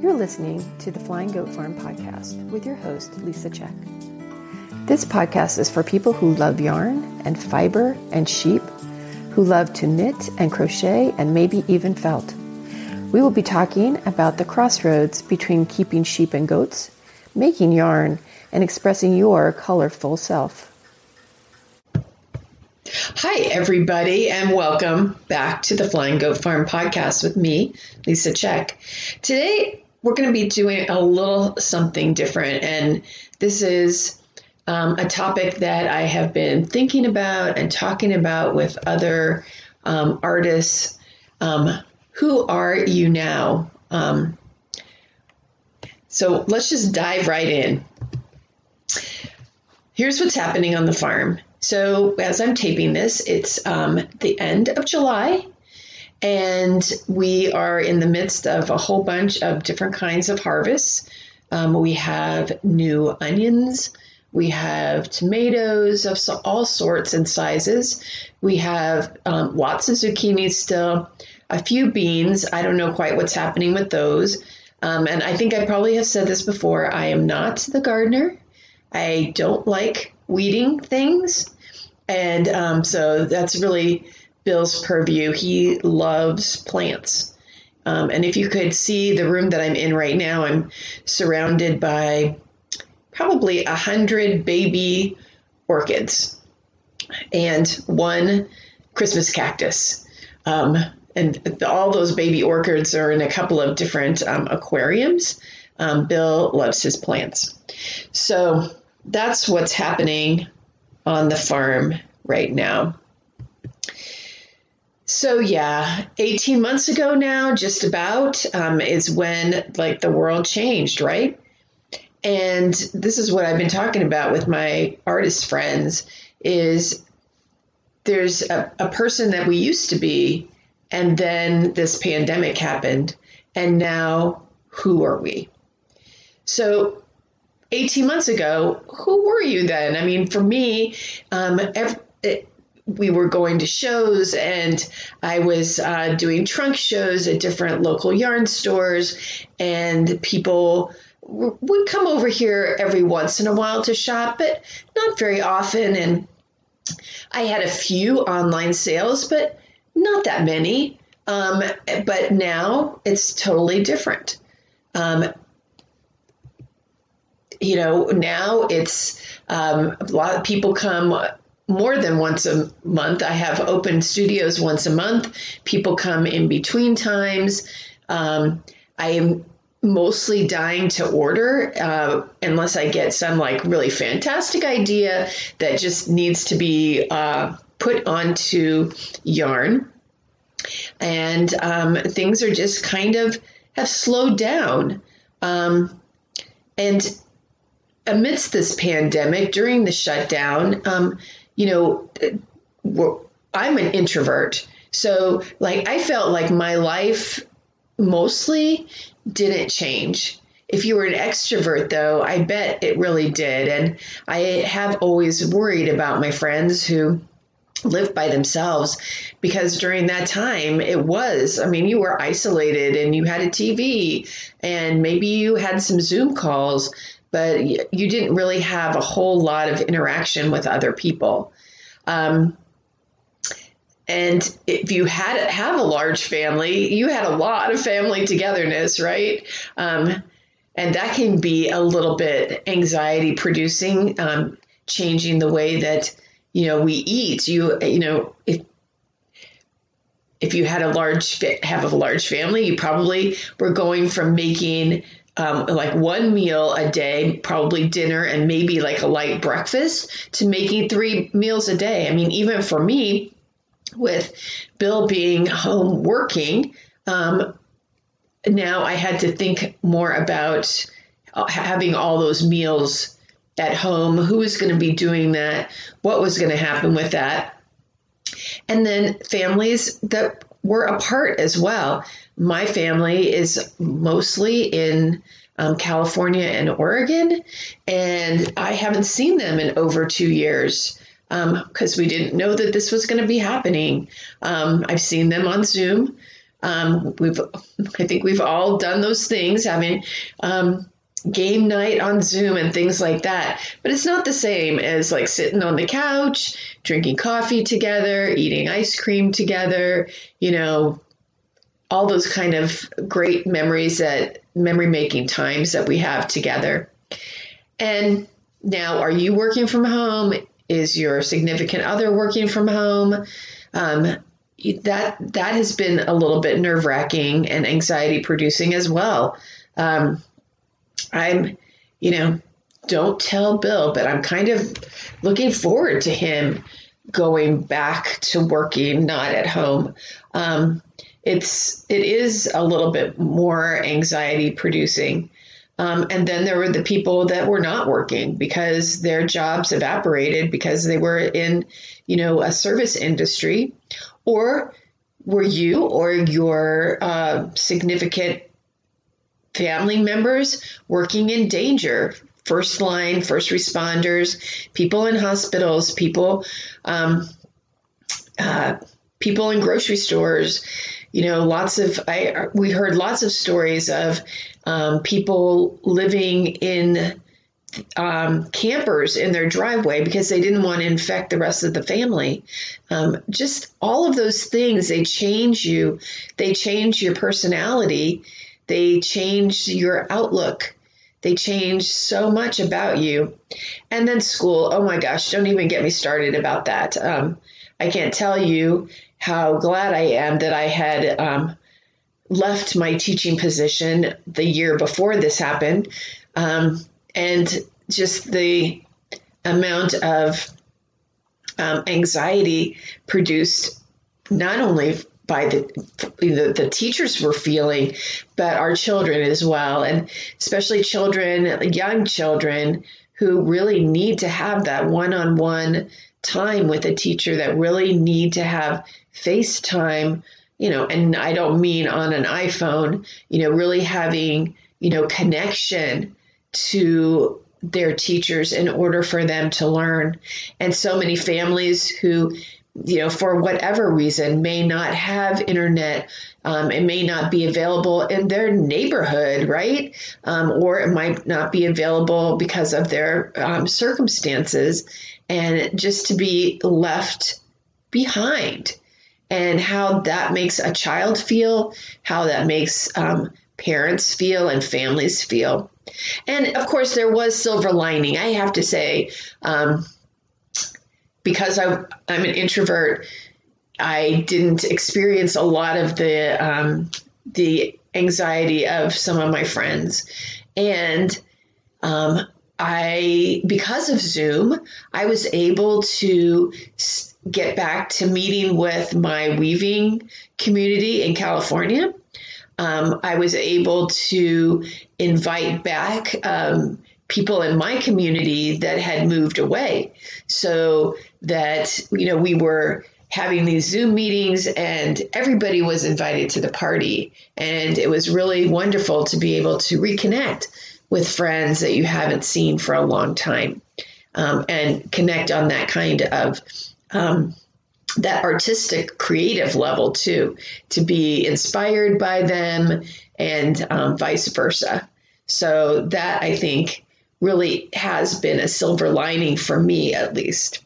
You're listening to the Flying Goat Farm podcast with your host, Lisa Check. This podcast is for people who love yarn and fiber and sheep, who love to knit and crochet and maybe even felt. We will be talking about the crossroads between keeping sheep and goats, making yarn, and expressing your colorful self. Hi, everybody, and welcome back to the Flying Goat Farm podcast with me, Lisa Check. Today, we're going to be doing a little something different, and this is um, a topic that I have been thinking about and talking about with other um, artists. Um, who are you now? Um, so let's just dive right in. Here's what's happening on the farm. So, as I'm taping this, it's um, the end of July, and we are in the midst of a whole bunch of different kinds of harvests. Um, we have new onions, we have tomatoes of all sorts and sizes, we have um, lots of zucchini still, a few beans. I don't know quite what's happening with those. Um, and I think I probably have said this before I am not the gardener. I don't like weeding things. And um, so that's really Bill's purview. He loves plants. Um, and if you could see the room that I'm in right now, I'm surrounded by probably a hundred baby orchids and one Christmas cactus. Um, and all those baby orchids are in a couple of different um, aquariums. Um, Bill loves his plants. So that's what's happening on the farm right now. So yeah, 18 months ago now, just about, um, is when like the world changed, right? And this is what I've been talking about with my artist friends is there's a, a person that we used to be, and then this pandemic happened, and now who are we? So 18 months ago, who were you then? I mean, for me, um, every, we were going to shows and I was uh, doing trunk shows at different local yarn stores, and people would come over here every once in a while to shop, but not very often. And I had a few online sales, but not that many. Um, but now it's totally different. Um, you know, now it's um, a lot of people come more than once a month. I have open studios once a month. People come in between times. Um, I am mostly dyeing to order uh, unless I get some like really fantastic idea that just needs to be uh, put onto yarn. And um, things are just kind of have slowed down. Um, and amidst this pandemic, during the shutdown, um, you know, I'm an introvert. So, like, I felt like my life mostly didn't change. If you were an extrovert, though, I bet it really did. And I have always worried about my friends who live by themselves because during that time it was i mean you were isolated and you had a tv and maybe you had some zoom calls but you didn't really have a whole lot of interaction with other people. Um, and if you had have a large family, you had a lot of family togetherness, right? Um, and that can be a little bit anxiety producing, um, changing the way that you know we eat. You you know if if you had a large have a large family, you probably were going from making um, like one meal a day, probably dinner and maybe like a light breakfast, to making three meals a day. I mean, even for me, with Bill being home working, um, now I had to think more about uh, having all those meals at home. Who was going to be doing that? What was going to happen with that? And then families that were apart as well my family is mostly in um, California and Oregon, and I haven't seen them in over two years because um, we didn't know that this was going to be happening. Um, I've seen them on Zoom, Um, we've, I think we've all done those things, having um, game night on Zoom and things like that. But it's not the same as like sitting on the couch, drinking coffee together, eating ice cream together, you know, all those kind of great memories that memory making times that we have together. And now, are you working from home? Is your significant other working from home? Um, that that has been a little bit nerve wracking and anxiety producing as well. Um, I'm, you know, don't tell Bill, but I'm kind of looking forward to him going back to working, not at home. Um, it's it is a little bit more anxiety producing. Um, and then there were the people that were not working because their jobs evaporated because they were in, you know, a service industry, or were you or your uh, significant family members working in danger. First line first responders people in hospitals people um, uh, people in grocery stores. You know lots of i we heard lots of stories of um, people living in um, campers in their driveway because they didn't want to infect the rest of the family. Um, just all of those things, they change you, they change your personality, they change your outlook. They change so much about you. And then school, oh my gosh, don't even get me started about that. Um, I can't tell you how glad I am that I had um, left my teaching position the year before this happened. Um, and just the amount of um, anxiety produced not only by the, the, the teachers were feeling, but our children as well, and especially children, young children who really need to have that one-on-one time with a teacher that really need to have FaceTime, you know, and I don't mean on an iPhone, you know, really having, you know, connection to their teachers in order for them to learn. And so many families who you know, for whatever reason, may not have internet. Um, it may not be available in their neighborhood, right? Um, or it might not be available because of their um, circumstances, and just to be left behind, and how that makes a child feel, how that makes um, parents feel, and families feel. And of course, there was silver lining. I have to say um, because I, I'm an introvert, I didn't experience a lot of the um, the anxiety of some of my friends, and um, I because of Zoom, I was able to get back to meeting with my weaving community in California. Um, I was able to invite back um, people in my community that had moved away. So that you know we were having these zoom meetings and everybody was invited to the party. And it was really wonderful to be able to reconnect with friends that you haven't seen for a long time um, and connect on that kind of um, that artistic creative level too to be inspired by them and um, vice versa. So that i think really has been a silver lining for me, at least.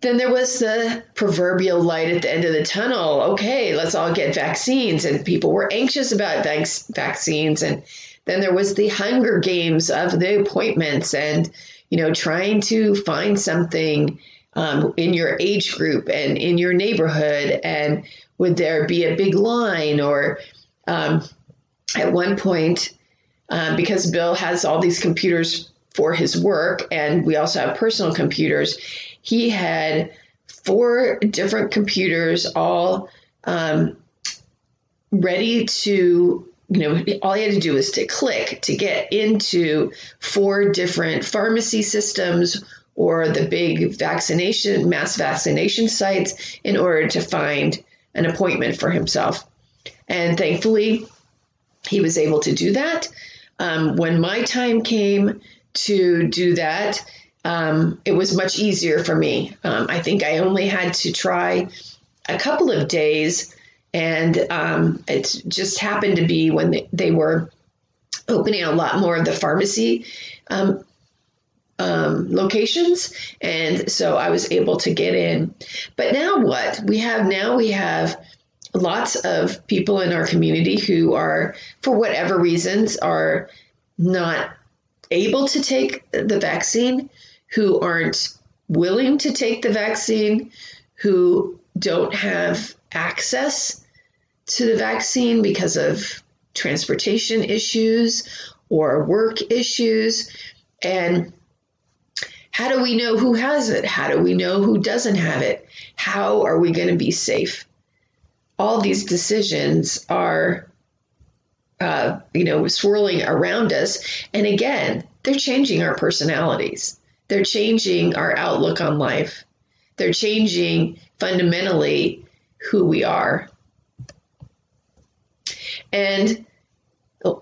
Then there was the proverbial light at the end of the tunnel. Okay, let's all get vaccines. And people were anxious about vac- vaccines. And then there was the hunger games of the appointments and, you know, trying to find something um, in your age group and in your neighborhood. And would there be a big line? Or um, at one point, um, because Bill has all these computers for his work, and we also have personal computers. He had four different computers, all um, ready to you know, all he had to do was to click to get into four different pharmacy systems or the big vaccination, mass vaccination sites in order to find an appointment for himself. And thankfully, he was able to do that. Um, when my time came to do that, um, it was much easier for me. Um, I think I only had to try a couple of days, and um, it just happened to be when they, they, were opening a lot more of the pharmacy um, um, locations, and so I was able to get in. But now what? We have now we have lots of people in our community who are, for whatever reasons, are not able to take the vaccine, who aren't willing to take the vaccine, who don't have access to the vaccine because of transportation issues or work issues. And how do we know who has it? How do we know who doesn't have it? How are we going to be safe? All these decisions are, uh, you know, swirling around us. And again, they're changing our personalities. They're changing our outlook on life. They're changing fundamentally who we are. And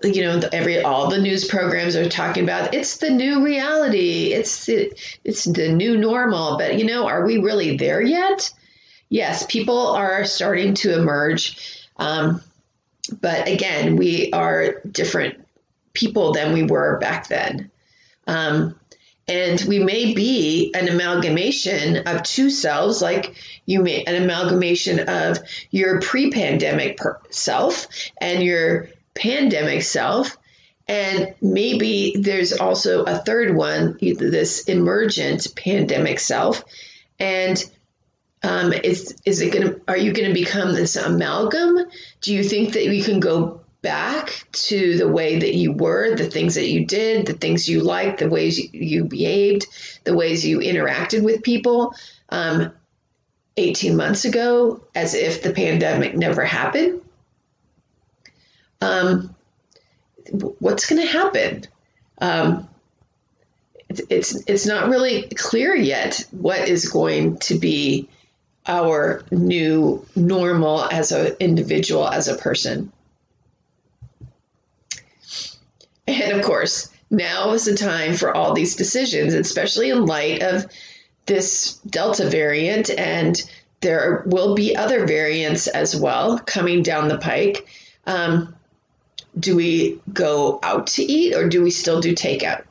you know every all the news programs are talking about it's the new reality it's it, it's the new normal but you know are we really there yet yes people are starting to emerge um, but again we are different people than we were back then um, and we may be an amalgamation of two selves, like you may an amalgamation of your pre-pandemic self and your pandemic self. And maybe there's also a third one, this emergent pandemic self. And um, is is it going to? Are you going to become this amalgam? Do you think that you can go back to the way that you were, the things that you did, the things you liked, the ways you behaved, the ways you interacted with people um, 18 months ago, as if the pandemic never happened. Um, what's going to happen? Um, it's it's not really clear yet what is going to be our new normal as an individual, as a person. And of course, now is the time for all these decisions, especially in light of this Delta variant. And there will be other variants as well coming down the pike. Um, do we go out to eat or do we still do takeout?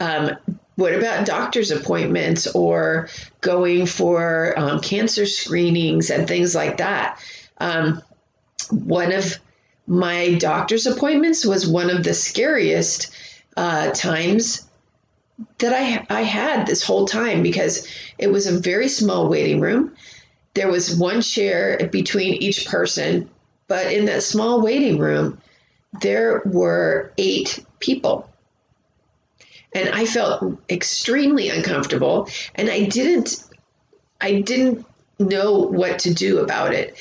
Um, what about doctor's appointments or going for um, cancer screenings and things like that? Um, one of my doctor's appointments was one of the scariest uh, times that I, I had this whole time because it was a very small waiting room. There was one chair between each person, but in that small waiting room, there were eight people. And I felt extremely uncomfortable and I didn't I didn't know what to do about it.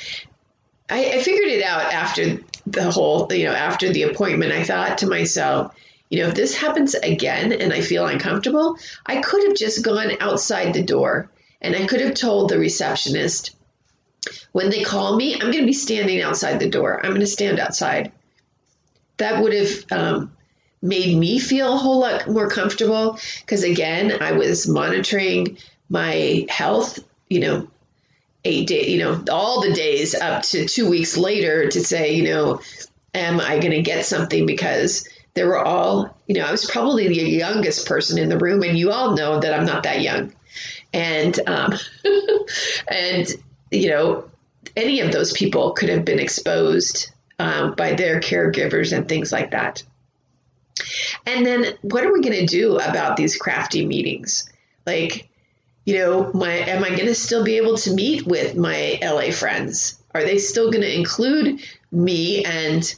I, I figured it out after the whole, you know, after the appointment, I thought to myself, you know, if this happens again and I feel uncomfortable, I could have just gone outside the door and I could have told the receptionist, when they call me, I'm going to be standing outside the door. I'm going to stand outside. That would have um, made me feel a whole lot more comfortable because, again, I was monitoring my health, you know, eight days, you know, all the days up to two weeks later to say, you know, am I going to get something? Because there were all, you know, I was probably the youngest person in the room, and you all know that I'm not that young. And, um, and, you know, any of those people could have been exposed um, by their caregivers and things like that. And then what are we going to do about these crafty meetings? Like, you know, my am I going to still be able to meet with my LA friends? Are they still going to include me and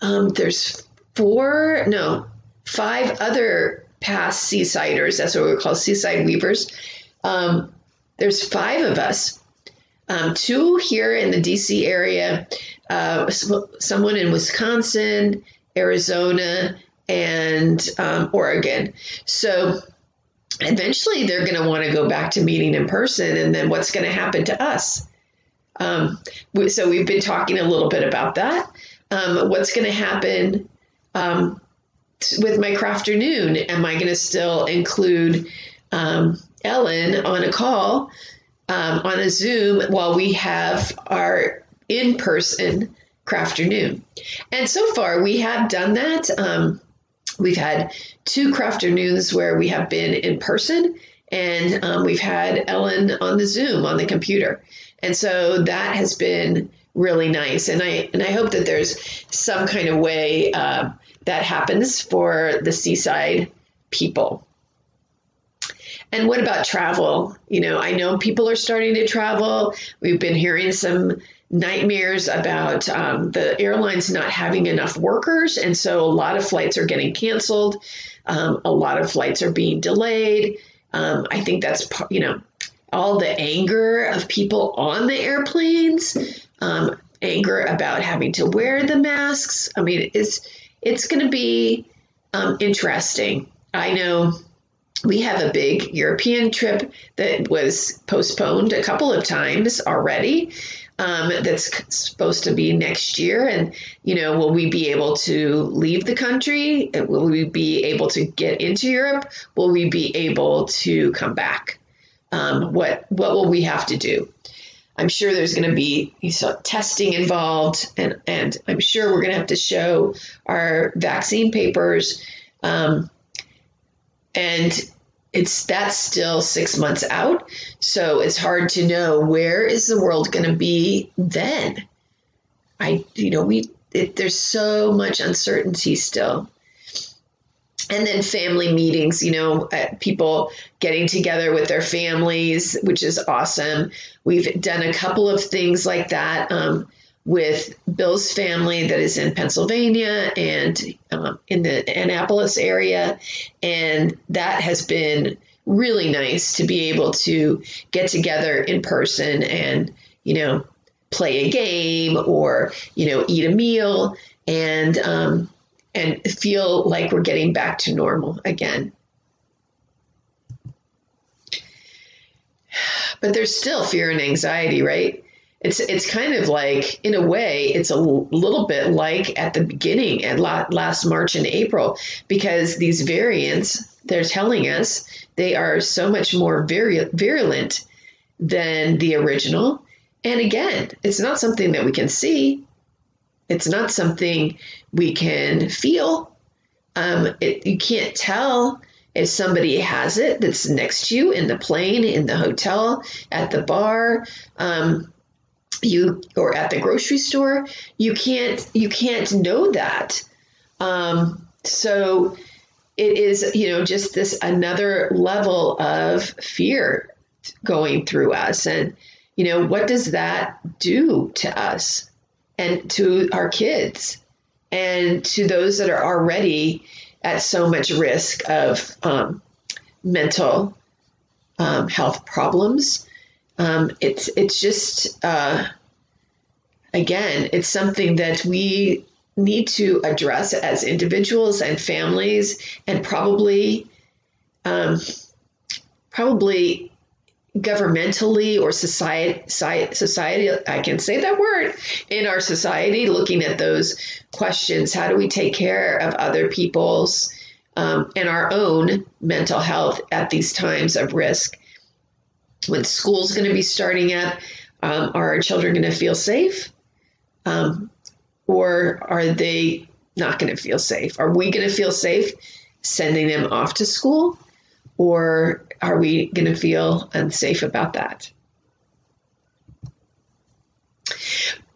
um, there's four, no, five other past seasiders. That's what we call seaside weavers. Um, there's five of us. Um, two here in the DC area, uh, someone in Wisconsin, Arizona, and um, Oregon. So eventually they're going to want to go back to meeting in person and then what's going to happen to us um, so we've been talking a little bit about that um, what's going to happen um, with my crafternoon am i going to still include um, ellen on a call um, on a Zoom while we have our in person crafternoon. And so far, we have done that. Um, we've had two crafternoons where we have been in person, and um, we've had Ellen on the Zoom on the computer. And so that has been really nice. And I and I hope that there's some kind of way uh, that happens for the seaside people. And what about travel? You know, I know people are starting to travel. We've been hearing some nightmares about um, the airlines not having enough workers. And so a lot of flights are getting canceled. Um, a lot of flights are being delayed. Um, I think that's, you know, all the anger of people on the airplanes, um, anger about having to wear the masks. I mean, it's, it's going to be um, interesting. I know we have a big European trip that was postponed a couple of times already. Um, that's supposed to be next year. And, you know, will we be able to leave the country? Will we be able to get into Europe? Will we be able to come back? Um, what what will we have to do? I'm sure there's going to be testing involved, and and I'm sure we're going to have to show our vaccine papers. Um, and it's that's still six months out. So it's hard to know where is the world going to be then. I you know we it, there's so much uncertainty still. And then family meetings you know uh, people getting together with their families which is awesome. We've done a couple of things like that. Um, with Bill's family that is in Pennsylvania and um, in the Annapolis area. And that has been really nice to be able to get together in person and, you know, play a game or, you know, eat a meal and, um, and feel like we're getting back to normal again. But there's still fear and anxiety, right? It's it's kind of like in a way it's a little bit like at the beginning at last March and April because these variants they're telling us they are so much more virulent than the original. And again it's not something that we can see. It's not something we can feel. Um, it, you can't tell if somebody has it that's next to you in the plane in the hotel at the bar. Um, you or at the grocery store you can't you can't know that. Um, so it is you know just this another level of fear going through us. And you know what does that do to us and to our kids and to those that are already at so much risk of um, mental um, health problems um, it's it's just uh, again, it's something that we need to address as individuals and families, and probably um, probably governmentally or society, society i can say that word in our society looking at those questions how do we take care of other people's um, and our own mental health at these times of risk when school's going to be starting up, um, are our children going to feel safe? Um, or are they not going to feel safe? Are we going to feel safe sending them off to school? Or are we going to feel unsafe about that?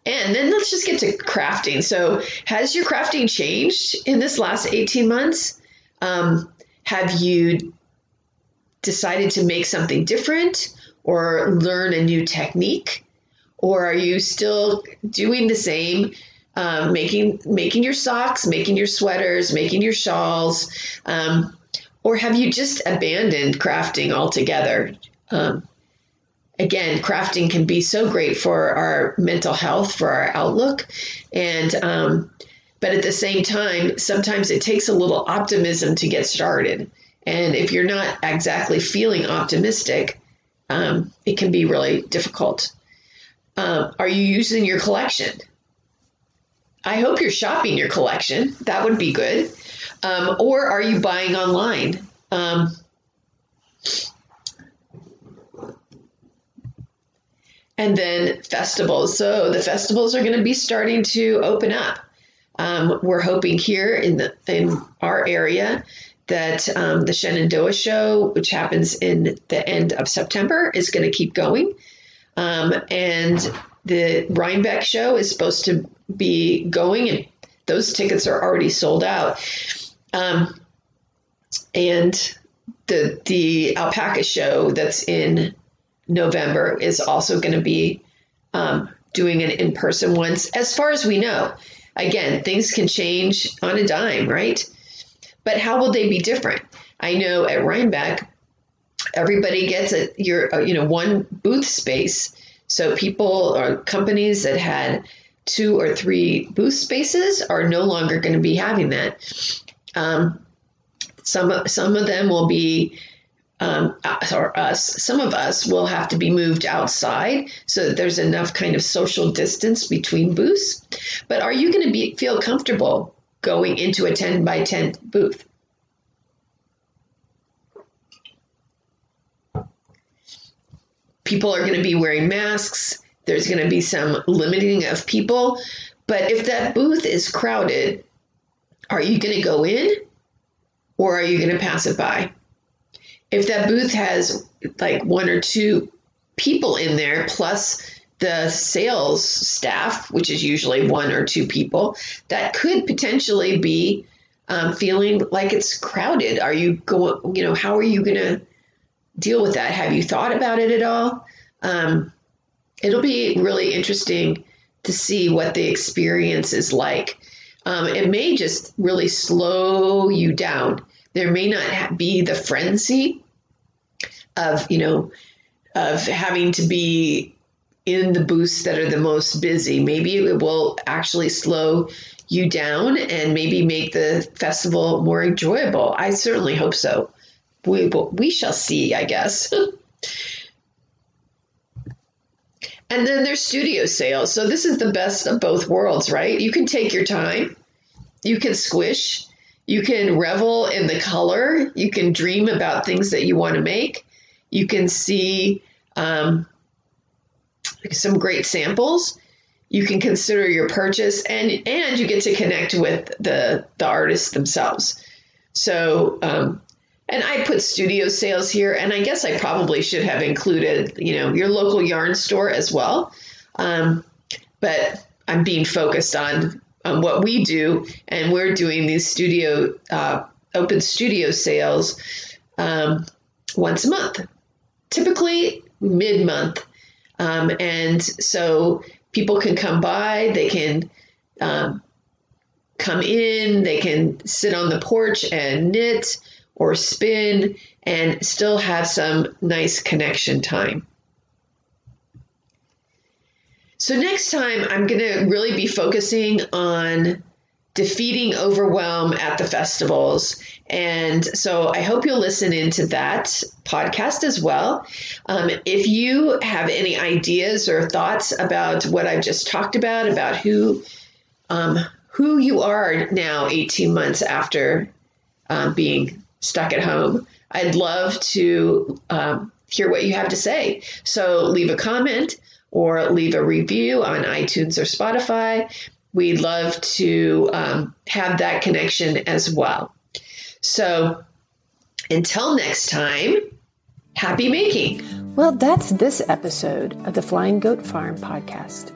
And then let's just get to crafting. So, has your crafting changed in this last 18 months? Um, have you decided to make something different or learn a new technique? Or are you still doing the same, um, making making your socks, making your sweaters, making your shawls, um, or have you just abandoned crafting altogether? Um, again, crafting can be so great for our mental health, for our outlook, and um, but at the same time, sometimes it takes a little optimism to get started. And if you're not exactly feeling optimistic, um, it can be really difficult. Um, are you using your collection? I hope you're shopping your collection. That would be good. Um, or are you buying online? Um, and then festivals. So the festivals are going to be starting to open up. Um, we're hoping here in the in our area that um, the Shenandoah show, which happens in the end of September, is going to keep going. Um, and the Rhinebeck show is supposed to be going, and those tickets are already sold out. Um, and the the alpaca show that's in November is also going to be um, doing an in person once, as far as we know. Again, things can change on a dime, right? But how will they be different? I know at Rhinebeck, everybody gets a your uh, you know one booth space. So people or companies that had two or three booth spaces are no longer going to be having that. Um, some some of them will be um, or us, some of us will have to be moved outside so that there's enough kind of social distance between booths. But are you going to be feel comfortable going into a 10 by 10 booth? People are going to be wearing masks. There's going to be some limiting of people. But if that booth is crowded, are you going to go in or are you going to pass it by? if that booth has like one or two people in there plus the sales staff, which is usually one or two people, that could potentially be um, feeling like it's crowded. Are you going, you know, how are you going to deal with that? Have you thought about it at all? Um, it'll be really interesting to see what the experience is like. Um, it may just really slow you down there may not be the frenzy of, you know, of having to be in the booths that are the most busy. Maybe it will actually slow you down and maybe make the festival more enjoyable. I certainly hope so. We we shall see, I guess. and then there's studio sales. So this is the best of both worlds, right? You can take your time. You can squish. You can revel in the color. You can dream about things that you want to make. You can see um, some great samples. You can consider your purchase, and and you get to connect with the the artists themselves. So, um, and I put studio sales here, and I guess I probably should have included you know your local yarn store as well. Um, but I'm being focused on on what we do, and we're doing these studio uh, open studio sales um, once a month, typically mid month, um, and so people can come by. They can um, come in. They can sit on the porch and knit or spin, and still have some nice connection time. So, next time, I'm going to really be focusing on defeating overwhelm at the festivals. And so I hope you'll listen into that podcast as well. Um, if you have any ideas or thoughts about what I've just talked about, about who um, who you are now, 18 months after um, being stuck at home, I'd love to um, hear what you have to say. So leave a comment or leave a review on iTunes or Spotify. We'd love to um, have that connection as well. So until next time, happy making. Well, that's this episode of the Flying Goat Farm podcast.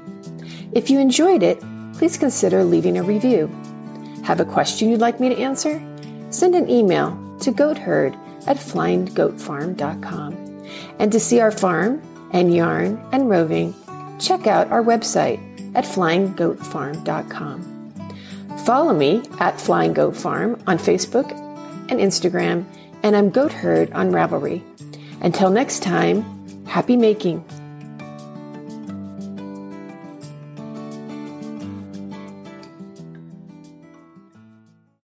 If you enjoyed it, please consider leaving a review. Have a question you'd like me to answer? Send an email to goatherd at flyinggoatfarm.com. And to see our farm, and yarn and roving, check out our website at flyinggoatfarm.com. Follow me at Flying Goat Farm on Facebook and Instagram, and I'm Goat Herd on Ravelry. Until next time, happy making.